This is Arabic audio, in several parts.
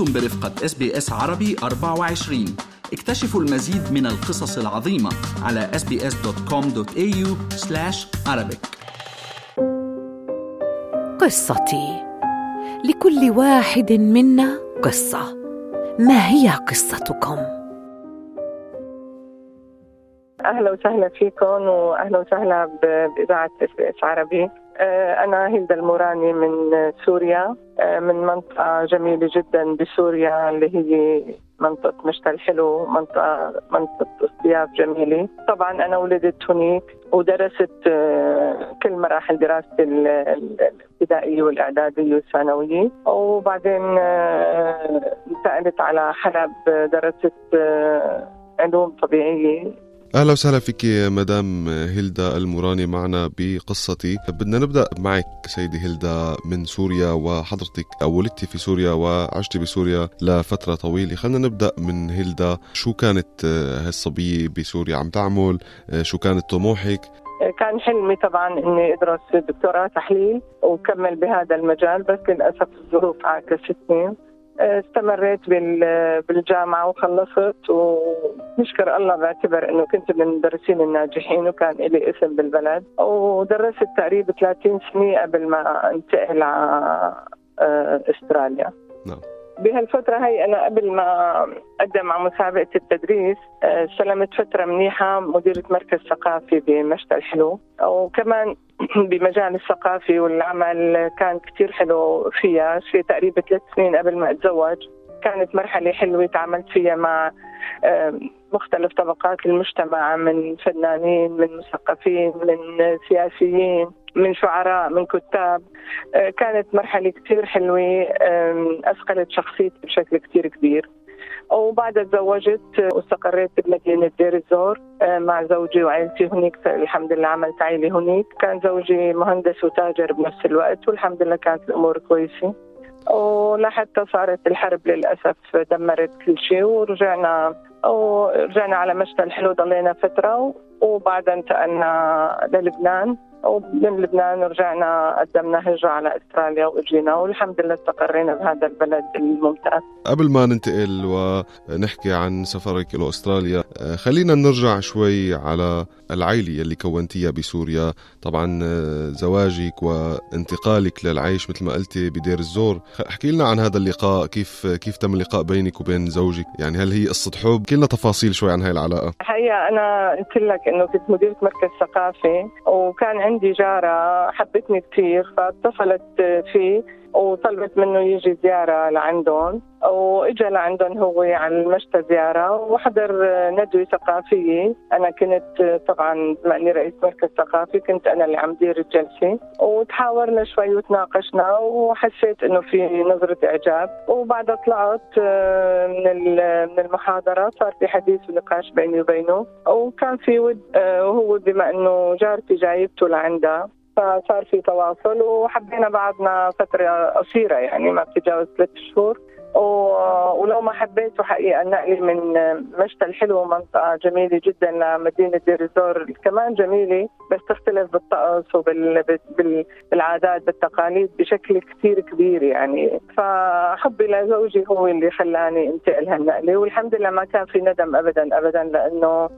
أنتم برفقة SBS عربي 24 اكتشفوا المزيد من القصص العظيمة على sbs.com.au arabic. قصتي. لكل واحد منا قصة. ما هي قصتكم؟ أهلا وسهلا فيكم وأهلا وسهلا بإذاعة SBS عربي. آه، أنا هند الموراني من سوريا آه، من منطقة جميلة جدا بسوريا اللي هي منطقة مشتى الحلو منطقة منطقة اصطياف جميلة. طبعا أنا ولدت هناك ودرست آه، كل مراحل دراستي الابتدائية والإعدادية والثانوية. وبعدين انتقلت على حلب درست علوم طبيعية. أهلا وسهلا فيك مدام هيلدا الموراني معنا بقصتي. بدنا نبدأ معك سيدي هيلدا من سوريا وحضرتك ولدتي في سوريا وعشتي بسوريا لفترة طويلة. خلينا نبدأ من هيلدا. شو كانت هالصبية بسوريا؟ عم تعمل؟ شو كانت طموحك؟ كان حلمي طبعا إني أدرس دكتوراه تحليل وكمل بهذا المجال بس للاسف الظروف عاكستني استمريت بالجامعة وخلصت ونشكر الله بعتبر أنه كنت من المدرسين الناجحين وكان لي اسم بالبلد. ودرست تقريبا 30 سنة قبل ما أنتقل على آه، أستراليا. نعم. بهالفترة هي أنا قبل ما أقدم على مسابقة التدريس آه، استلمت فترة منيحة مديرة مركز ثقافي بمشتى الحلو. وكمان بمجال الثقافي والعمل كان كثير حلو فيها. في تقريبا ثلاث سنين قبل ما أتزوج. كانت مرحلة حلوة تعاملت فيها مع مختلف طبقات المجتمع من فنانين من مثقفين من سياسيين من شعراء من كتاب. آه، كانت مرحلة كثير حلوة أثقلت شخصيتي بشكل كثير كبير. وبعد تزوجت واستقريت بمدينة دير الزور آه، مع زوجي وعائلتي هناك. الحمد لله عملت عائلة هناك. كان زوجي مهندس وتاجر بنفس الوقت والحمد لله كانت الأمور كويسة. ولحتى صارت الحرب للأسف دمرت كل شيء ورجعنا ورجعنا على مشتى الحلو ضلينا فترة وبعدها انتقلنا للبنان. ومن لبنان رجعنا قدمنا هجرة على أستراليا وإجينا والحمد لله استقرينا بهذا البلد الممتاز. قبل ما ننتقل ونحكي عن سفرك إلى استراليا، خلينا نرجع شوي على العائلة اللي كونتيها بسوريا، طبعا زواجك وانتقالك للعيش مثل ما قلتي بدير الزور، احكي لنا عن هذا اللقاء، كيف كيف تم اللقاء بينك وبين زوجك؟ يعني هل هي قصة حب؟ احكي لنا تفاصيل شوي عن هاي العلاقة. الحقيقة أنا قلت لك إنه كنت مديرة مركز ثقافي وكان عندي جارة حبتني كثير فاتصلت فيه وطلبت منه يجي زيارة لعندهم وإجا لعندهم هو على المشتى زيارة وحضر ندوة ثقافية. أنا كنت طبعا بما أني رئيس مركز ثقافي كنت أنا اللي عم دير الجلسة. وتحاورنا شوي وتناقشنا وحسيت إنه في نظرة إعجاب. وبعدها طلعت من من المحاضرة صار في حديث ونقاش بيني وبينه. وكان في ود وهو بما أنه جارتي جايبته لعندها. فصار في تواصل وحبينا بعضنا فترة قصيرة يعني ما بتتجاوز ثلاث شهور. ولو ما حبيته حقيقة نقلي من مشتى الحلو منطقة جميلة جدا لمدينة دير الزور. كمان جميلة بس تختلف بالطقس وبالعادات بالتقاليد بشكل كثير كبير يعني. فحبي لزوجي هو اللي خلاني انتقل هالنقلة والحمد لله ما كان في ندم أبدا أبدا لأنه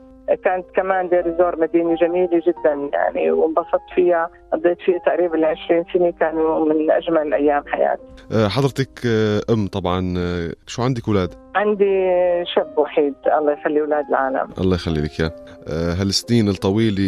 كانت كمان دير زور مدينة جميلة جدا يعني وانبسطت فيها قضيت فيها تقريبا 20 سنة كانوا من أجمل أيام حياتي. أه، حضرتك أه، أم طبعا أه، شو عندك أولاد؟ عندي شاب وحيد الله يخلي أولاد العالم. الله يخلي لك إياه. هالسنين الطويلة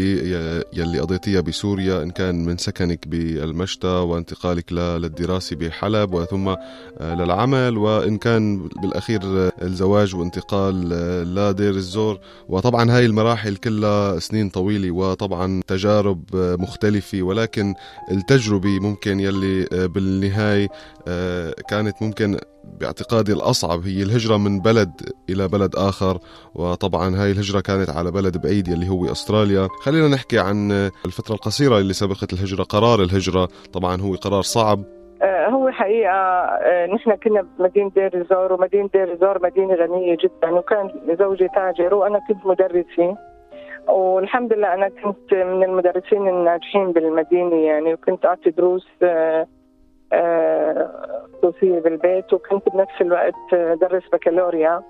يلي قضيتيها بسوريا إن كان من سكنك بالمشتى وانتقالك للدراسة بحلب وثم للعمل وإن كان بالأخير الزواج وانتقال لدير الزور. وطبعا هاي المراحل كلها سنين طويلة وطبعا تجارب مختلفة ولكن التجربة ممكن يلي بالنهاية كانت ممكن باعتقادي الأصعب هي الهجرة من بلد إلى بلد آخر. وطبعا هاي الهجرة كانت على بلد بعيد اللي هو أستراليا. خلينا نحكي عن الفترة القصيرة اللي سبقت الهجرة قرار الهجرة. طبعا هو قرار صعب آه، هو حقيقة آه، نحن كنا بمدينة دير الزور ومدينة دير الزور مدينة غنية جدا وكان زوجي تاجر وأنا كنت مدرسة والحمد لله أنا كنت من المدرسين الناجحين بالمدينة يعني وكنت أعطي دروس آه، خصوصية بالبيت وكنت بنفس الوقت درس بكالوريا.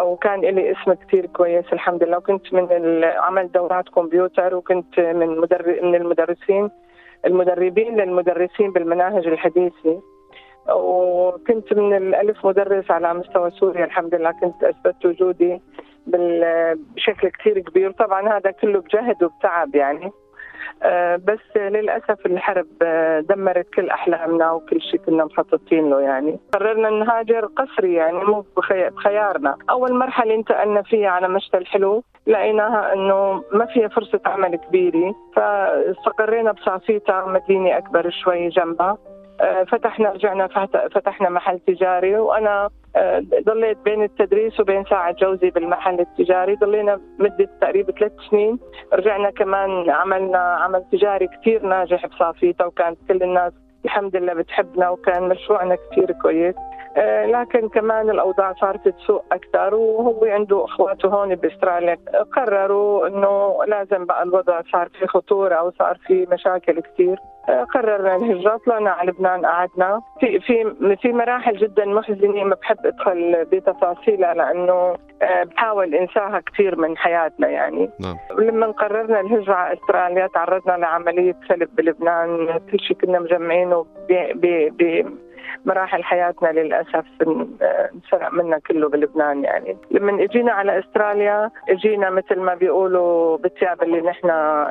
وكان لي اسم كثير كويس الحمد لله. وكنت من عمل دورات كمبيوتر وكنت من مدرب من المدرسين. المدربين للمدرسين بالمناهج الحديثة. وكنت من الألف مدرس على مستوى سوريا الحمد لله كنت أثبت وجودي بشكل كثير كبير. طبعا هذا كله بجهد وبتعب يعني. بس للأسف الحرب آه، دمرت كل أحلامنا وكل شيء كنا مخططين له يعني. قررنا نهاجر قسري يعني مو بخيارنا. أول مرحلة انتقلنا فيها على مشتى الحلو لقيناها إنه ما فيها فرصة عمل كبيرة. فاستقرينا بصافيتا مدينة أكبر شوي جنبها. آه، فتحنا رجعنا فتحنا محل تجاري. وأنا آه، ضليت بين التدريس وبين ساعة جوزي بالمحل التجاري. ضلينا مدة تقريبا ثلاث سنين. رجعنا كمان عملنا عمل تجاري كثير ناجح بصافيتا وكانت كل الناس الحمد لله بتحبنا وكان مشروعنا كثير كويس. آه، لكن كمان الأوضاع صارت تسوء أكثر وهو عنده أخواته هون بأستراليا. قرروا إنه لازم بقى الوضع صار في خطورة وصار في مشاكل كثير. آه، قررنا الهجرة طلعنا على لبنان قعدنا. في في في مراحل جدا محزنة ما بحب أدخل بتفاصيلها لأنه آه، بحاول أنساها كثير من حياتنا يعني. نعم. لما قررنا الهجرة على أستراليا تعرضنا لعملية سلب بلبنان. كل شيء كنا مجمعينه مراحل حياتنا للأسف انسرق منا كله بلبنان يعني. لما إجينا على أستراليا إجينا مثل ما بيقولوا بالثياب اللي نحن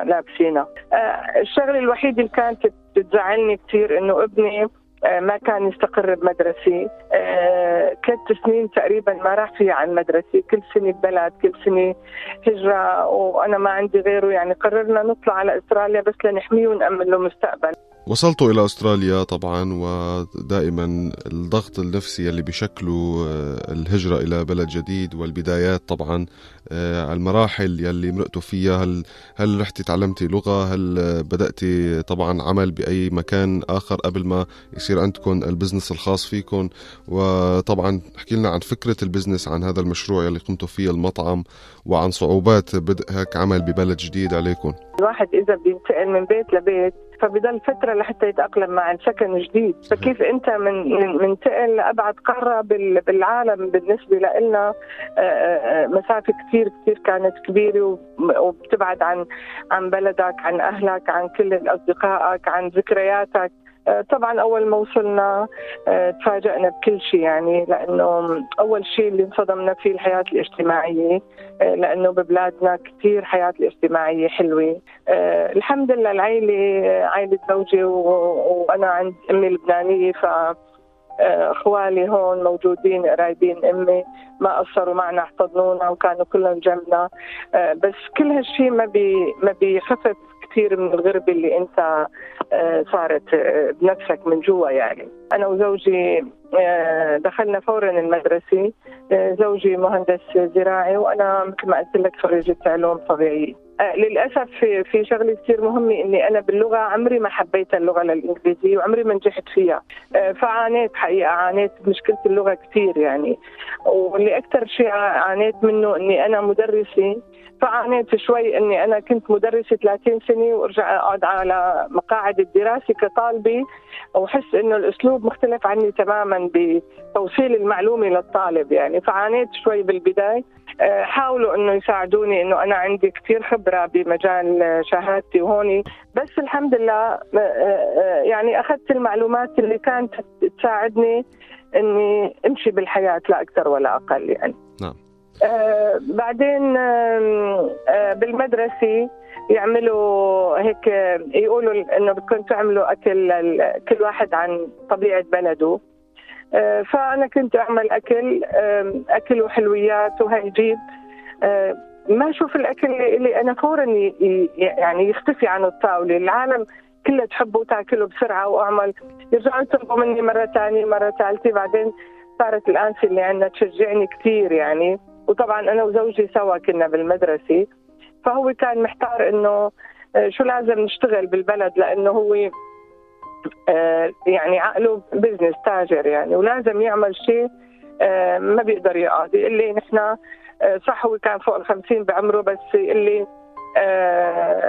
لابسينها آه، الشغله الوحيده اللي كانت بتزعلني كثير إنه ابني آه، ما كان يستقر بمدرسة. آه، ثلاث سنين تقريبا ما راح فيها عن مدرسة. كل سنة ببلد كل سنة هجرة وأنا ما عندي غيره يعني. قررنا نطلع على أستراليا بس لنحميه ونأمن له مستقبل. وصلت إلى أستراليا طبعا ودائما الضغط النفسي اللي بشكله آه، الهجرة إلى بلد جديد والبدايات طبعا آه، المراحل يلي مرقتوا فيها. هل هل رحتي تعلمتي لغة؟ هل بدأتي طبعا عمل بأي مكان آخر قبل ما يصير عندكم ال business الخاص فيكم؟ وطبعا احكي لنا عن فكرة ال business عن هذا المشروع يلي قمتوا فيه المطعم وعن صعوبات بدء هيك عمل ببلد جديد عليكم. الواحد إذا بينتقل من بيت لبيت فبضل فترة لحتى يتأقلم مع السكن جديد. فكيف أنت من منتقل لابعد قارة بالعالم بالنسبة لنا آه، آه، مسافة كثير كثير كانت كبيرة وبتبعد عن عن بلدك عن أهلك عن كل أصدقائك عن ذكرياتك. طبعا أول ما وصلنا آه، تفاجئنا بكل شيء يعني لأنه أول شيء اللي انصدمنا فيه الحياة الاجتماعية آه، لأنه ببلادنا كثير حياة الاجتماعية حلوة. الحمد لله العائله عائله زوجي وأنا عند أمي لبنانيه ف أخوالي هون موجودين قرايبين أمي ما قصروا معنا احتضنونا وكانوا كلهم جنبنا. بس كل هالشيء ما بي ما بيخفف كثير من الغربه اللي انت آه، صارت آه، بنفسك من جوا يعني. أنا وزوجي آه، دخلنا فورا المدرسة زوجي مهندس زراعي وأنا مثل ما قلت لك خريجة علوم طبيعية. للأسف في في شغلة كثير مهمة إني أنا باللغة عمري ما حبيت اللغة الإنجليزية وعمري ما نجحت فيها. فعانيت حقيقة عانيت بمشكلة اللغة كثير يعني. واللي أكثر شيء عانيت منه إني أنا مدرسة فعانيت شوي إني أنا كنت مدرسة 30 سنة وأرجع أقعد على مقاعد الدراسة كطالبة وأحس إنه الأسلوب مختلف عني تماما بتوصيل المعلومة للطالب يعني. فعانيت شوي بالبداية. آه، حاولوا إنه يساعدوني إنه أنا عندي كثير خبرة بمجال شهادتي وهوني. بس الحمد لله آه، آه، يعني أخذت المعلومات اللي كانت تساعدني إني أمشي بالحياة لا أكثر ولا أقل يعني. نعم. آه بعدين آه بالمدرسة يعملوا هيك يقولوا إنه بدكم تعملوا أكل كل واحد عن طبيعة بلده. آه فأنا كنت أعمل أكل أكل وحلويات وهيجيب آه ما أشوف الأكل اللي أنا فورا يعني يختفي عن الطاولة. العالم كلها تحبه وتاكله بسرعة وأعمل. يرجعوا يطلبوا مني مرة ثانية مرة ثالثه بعدين صارت الانسه اللي عندنا تشجعني كثير يعني. وطبعا أنا وزوجي سوا كنا بالمدرسة. فهو كان محتار إنه آه، شو لازم نشتغل بالبلد؟ لأنه هو آه، يعني عقله بزنس تاجر يعني. ولازم يعمل شيء آه، ما بيقدر يقعد يقول لي نحن صح هو كان فوق ال 50 بعمره بس يقول لي آه،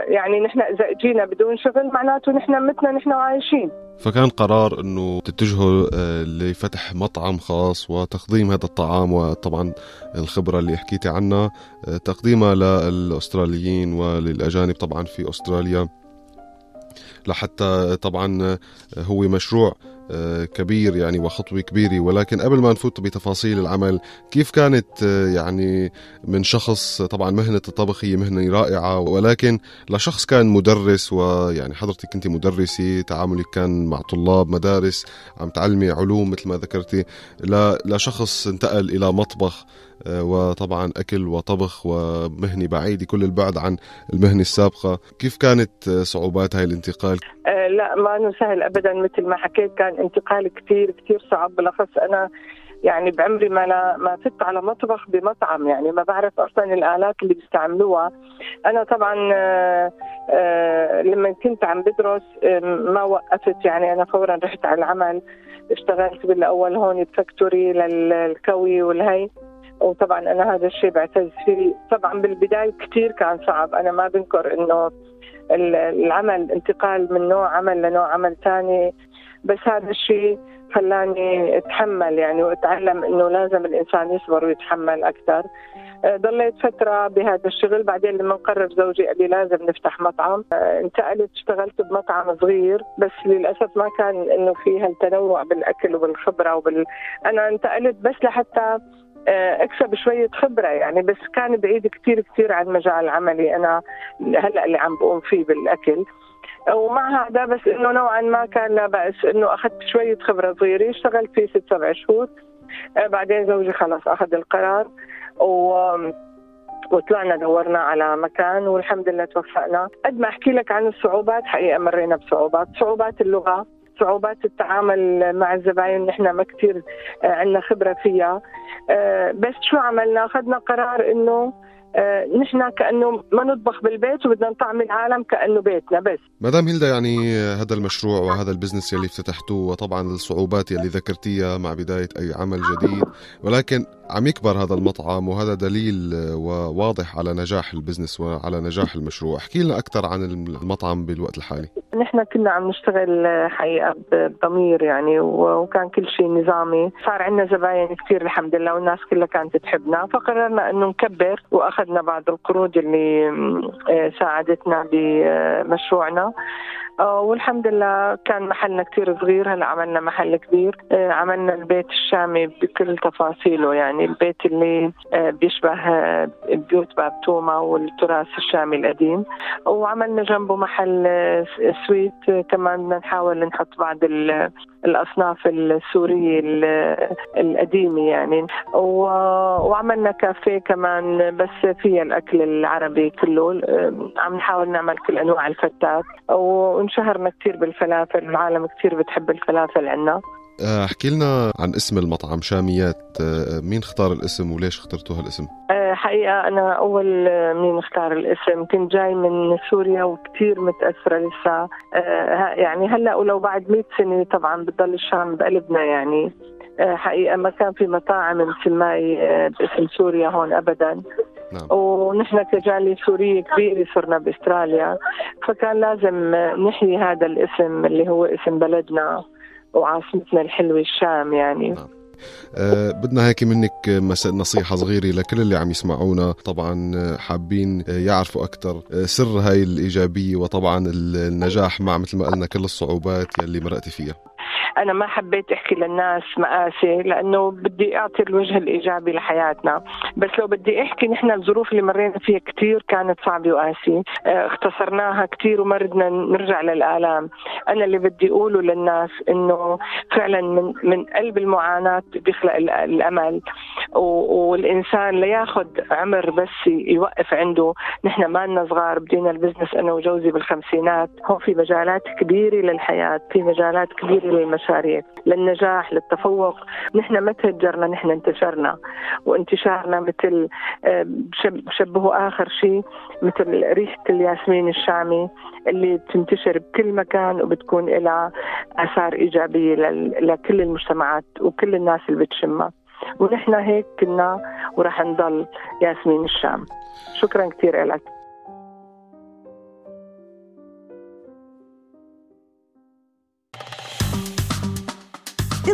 يعني نحن إذا اجينا بدون شغل معناته نحن مثلنا نحن عايشين. فكان قرار إنه تتجهوا آه، لفتح مطعم خاص وتقديم هذا الطعام وطبعا الخبرة اللي حكيتي عنها آه، تقديمها للأستراليين وللأجانب طبعا في أستراليا لحتى طبعا هو مشروع آه، كبير يعني وخطوة كبيرة ولكن قبل ما نفوت بتفاصيل العمل كيف كانت آه، يعني من شخص طبعا مهنة الطبخ هي مهنة رائعة ولكن لشخص كان مدرس ويعني حضرتك كنت مدرسة تعاملك كان مع طلاب مدارس عم تعلمي علوم مثل ما ذكرتي لشخص انتقل إلى مطبخ آه، وطبعا أكل وطبخ ومهنة بعيدة كل البعد عن المهنة السابقة كيف كانت صعوبات هاي الانتقال؟ لا ما سهل أبدا مثل ما حكيت كان انتقال كثير كثير صعب. بالاخص أنا يعني بعمري ما لا ما فت على مطبخ بمطعم. يعني ما بعرف أصلا الآلات اللي بيستعملوها. أنا طبعا آه، آه، لما كنت عم بدرس آه، ما وقفت. يعني أنا فورا رحت على العمل. اشتغلت بالأول هون بفاكتوري للكوي والهي. وطبعا أنا هذا الشيء بعتز فيه. طبعا بالبداية كثير كان صعب. أنا ما بنكر إنه العمل انتقال من نوع عمل لنوع عمل ثاني. بس هذا الشيء خلاني أتحمل يعني وأتعلم إنه لازم الإنسان يصبر ويتحمل أكثر. آه، ضليت فترة بهذا الشغل بعدين لما قرر زوجي قال لي لازم نفتح مطعم. آه، انتقلت اشتغلت بمطعم صغير بس للأسف ما كان إنه في هالتنوع بالأكل وبالخبرة وبال أنا انتقلت بس لحتى آه، أكسب شوية خبرة يعني بس كان بعيد كثير كثير عن مجال عملي. أنا هلأ اللي عم بقوم فيه بالأكل. ومع هذا بس إنه نوعا ما كان لا بأس إنه أخذت شوية خبرة صغيرة اشتغلت فيه ست سبع شهور. آه، بعدين زوجي خلص أخذ القرار و وطلعنا دورنا على مكان والحمد لله توفقنا. قد ما أحكي لك عن الصعوبات حقيقة مرينا بصعوبات. صعوبات اللغة صعوبات التعامل مع الزباين نحن ما كثير آه، عندنا خبرة فيها. آه، بس شو عملنا؟ أخذنا قرار إنه نحن كأنه ما نطبخ بالبيت وبدنا نطعم العالم كأنه بيتنا بس. مدام هيلدا يعني هذا المشروع وهذا ال business يلي افتتحتوه وطبعا الصعوبات يلي ذكرتيها مع بداية أي عمل جديد ولكن عم يكبر هذا المطعم وهذا دليل وواضح على نجاح ال business وعلى نجاح المشروع. احكي لنا أكثر عن المطعم بالوقت الحالي. نحن كنا عم نشتغل حقيقة بضمير يعني وكان كل شيء نظامي. صار عندنا زباين كثير الحمد لله والناس كلها كانت تحبنا. فقررنا إنه نكبر وأخذنا بعض القروض اللي ساعدتنا بمشروعنا آه، والحمد لله كان محلنا كتير صغير هلا عملنا محل كبير. آه، عملنا البيت الشامي بكل تفاصيله يعني. البيت اللي آه، بيشبه بيوت باب توما والتراث الشامي القديم. وعملنا جنبه محل سويت. كمان بدنا نحاول نحط بعض الأصناف السورية القديمة يعني. وعملنا كافيه كمان بس فيها الأكل العربي كله. عم نحاول نعمل كل أنواع الفتات. وانشهرنا كثير بالفلافل. العالم كثير بتحب الفلافل آه، احكي لنا عن اسم المطعم شاميات. آه، مين اختار الاسم وليش اخترتوا هالاسم؟ آه، حقيقة أنا أول مين اختار الاسم؟ كنت جاي من سوريا وكثير متأثرة لسه يعني هلأ ولو بعد 100 سنة طبعا بتضل الشام بقلبنا يعني. حقيقة ما كان في مطاعم مثل ماي باسم سوريا هون أبدا. نعم. ونحن كجالية سورية كبيرة صرنا بأستراليا. فكان لازم نحيي هذا الاسم اللي هو اسم بلدنا. وعاصمتنا الحلوة الشام يعني. نعم. أه بدنا هيك منك نصيحة صغيرة لكل اللي عم يسمعونا. طبعا حابين يعرفوا أكثر سر هاي الإيجابية وطبعا النجاح مع مثل ما قلنا كل الصعوبات يلي مرقتي فيها. أنا ما حبيت أحكي للناس مآسي لأنه بدي أعطي الوجه الإيجابي لحياتنا. بس لو بدي أحكي نحن الظروف اللي مرينا فيها كثير كانت صعبة وقاسيه آه، اختصرناها كثير وما ردنا نرجع للآلام. أنا اللي بدي أقوله للناس إنه فعلا من من قلب المعاناة بيخلق الأمل. والإنسان لياخذ عمر بس يوقف عنده. نحن ما لنا صغار بدينا البزنس أنا وجوزي بالخمسينات. هون في مجالات كبيرة للحياة في مجالات كبيرة للمشروع المشاريع للنجاح للتفوق. نحن ما تهجرنا نحن انتشرنا. وانتشارنا مثل آه، بشبهوا آخر شيء مثل ريحة الياسمين الشامي اللي بتنتشر بكل مكان وبتكون لها آثار إيجابية لكل المجتمعات وكل الناس اللي بتشمها. ونحن هيك كنا وراح نضل ياسمين الشام. شكرا كثير لك.